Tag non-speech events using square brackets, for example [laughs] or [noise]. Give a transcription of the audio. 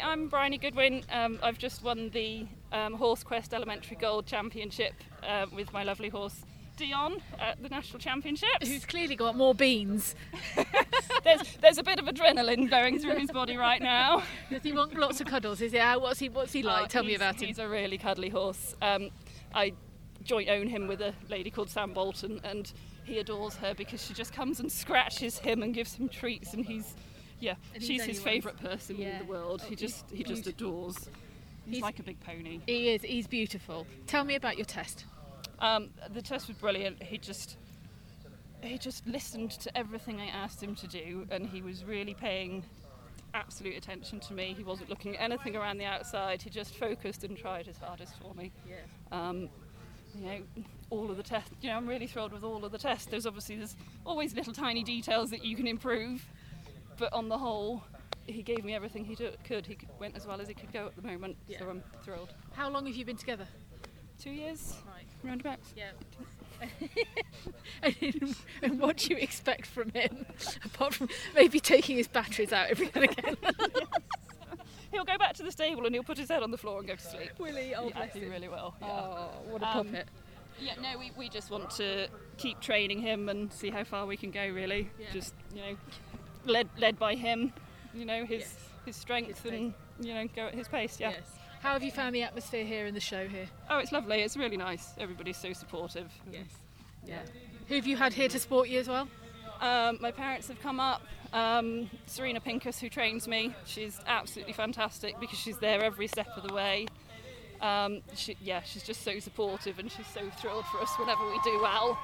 Hi, I'm Bryony Goodwin. Um, I've just won the um, Horsequest Elementary Gold Championship uh, with my lovely horse Dion at the National Championships. Who's clearly got more beans. [laughs] there's, there's a bit of adrenaline going through his body right now. Does he want lots of cuddles? Is he? uh, What's he? What's he like? Uh, Tell me he's- about him. He's a really cuddly horse. Um, I joint own him with a lady called Sam Bolton, and he adores her because she just comes and scratches him and gives him treats, and he's yeah, And she's his favourite person yeah. in the world. Oh, he just he just adores. He's, He's- like a big pony. He is. He's beautiful. Tell me about your test. Um, the test was brilliant. He just he just listened to everything I asked him to do, and he was really paying absolute attention to me. He wasn't looking at anything around the outside. He just focused and tried his hardest for me. Yeah. Um, you know, all of the tests. You know, I'm really thrilled with all of the tests. There's obviously there's always little tiny details that you can improve, but on the whole, he gave me everything he do- could. He went as well as he could go at the moment, so Yeah. I'm thrilled. How long have you been together? Two years, Right. roundabout. Yeah. [laughs] and, and what do you expect from him, apart from maybe taking his batteries out every now and again? [laughs] He'll go back to the stable and he'll put his head on the floor and go to sleep. Will he? Oh, yeah, he really will. Yeah. Oh, what a Um, puppet. Yeah, no, we, we just want to keep training him and see how far we can go. Really, Yeah. just you know, led led by him. You know his Yes. his strength His and you know go at his pace. Yeah. Yes. How have you found the atmosphere here in the show here? Oh, it's lovely. It's really nice. Everybody's so supportive. Yes. Yeah. Who have you had here to support you as well? Um, my parents have come up. Um, Serena Pincus, who trains me, she's absolutely fantastic because she's there every step of the way. Um, she, yeah, she's just so supportive and she's so thrilled for us whenever we do well.